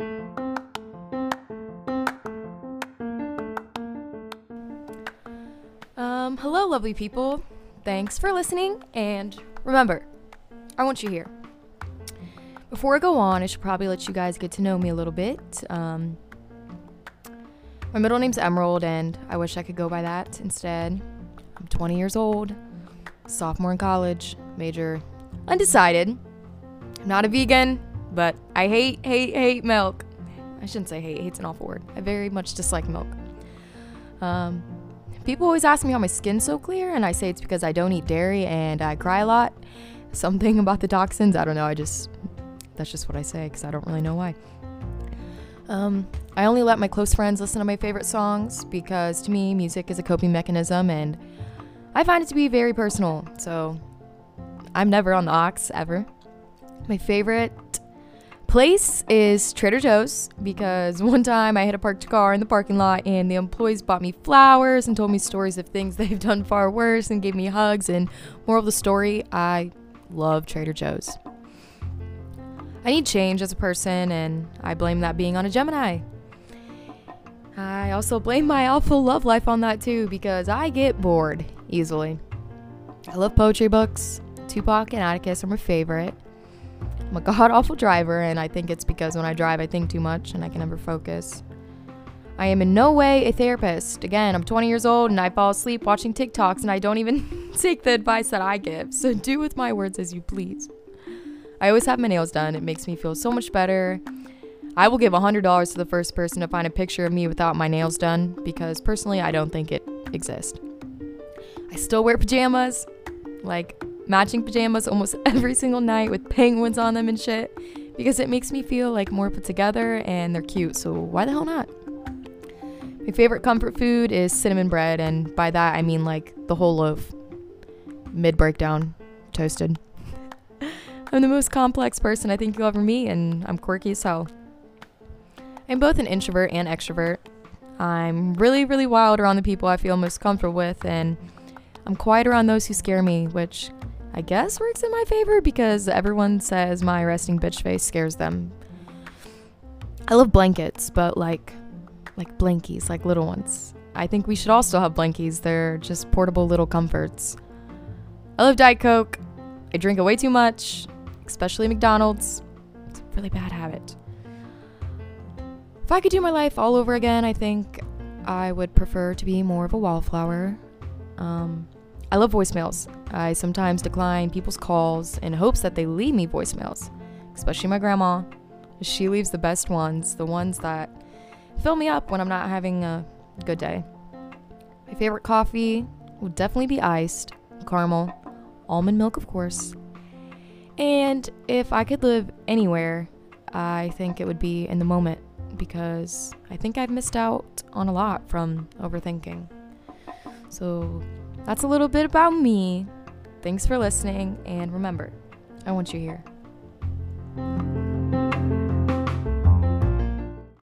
Um, hello, lovely people. Thanks for listening, and remember, I want you here. Before I go on, I should probably let you guys get to know me a little bit. Um, my middle name's Emerald, and I wish I could go by that instead. I'm 20 years old, sophomore in college, major undecided. I'm not a vegan, but I hate, hate, hate milk. I shouldn't say hate, hate's an awful word. I very much dislike milk. Um, people always ask me how my skin's so clear, and I say it's because I don't eat dairy and I cry a lot. Something about the toxins, I don't know, I just, that's just what I say because I don't really know why. Um, I only let my close friends listen to my favorite songs because to me, music is a coping mechanism and I find it to be very personal. So I'm never on the aux ever. My favorite place is Trader Joe's because one time I had a parked car in the parking lot and the employees bought me flowers and told me stories of things they've done far worse and gave me hugs. And moral of the story, I love Trader Joe's. I need change as a person, and I blame that being on a Gemini. I also blame my awful love life on that too because I get bored easily. I love poetry books. Tupac and Atticus are my favorite. I'm a god awful driver, and I think it's because when I drive, I think too much and I can never focus. I am in no way a therapist. Again, I'm 20 years old and I fall asleep watching TikToks and I don't even take the advice that I give. So do with my words as you please. I always have my nails done. It makes me feel so much better. I will give $100 to the first person to find a picture of me without my nails done because personally, I don't think it exists. I still wear pajamas, like matching pajamas almost every single night with penguins on them and shit because it makes me feel like more put together and they're cute. So why the hell not? My favorite comfort food is cinnamon bread, and by that I mean like the whole loaf, mid breakdown, toasted. I'm the most complex person I think you'll ever meet, and I'm quirky as hell. I'm both an introvert and extrovert. I'm really, really wild around the people I feel most comfortable with, and I'm quiet around those who scare me, which I guess works in my favor because everyone says my resting bitch face scares them. I love blankets, but like like blankies, like little ones. I think we should also have blankies. They're just portable little comforts. I love Diet Coke. I drink it way too much especially McDonald's. It's a really bad habit. If I could do my life all over again, I think I would prefer to be more of a wallflower. Um, I love voicemails. I sometimes decline people's calls in hopes that they leave me voicemails, especially my grandma. She leaves the best ones, the ones that fill me up when I'm not having a good day. My favorite coffee would definitely be iced, caramel, almond milk, of course, and if I could live anywhere, I think it would be in the moment because I think I've missed out on a lot from overthinking. So that's a little bit about me. Thanks for listening, and remember, I want you here.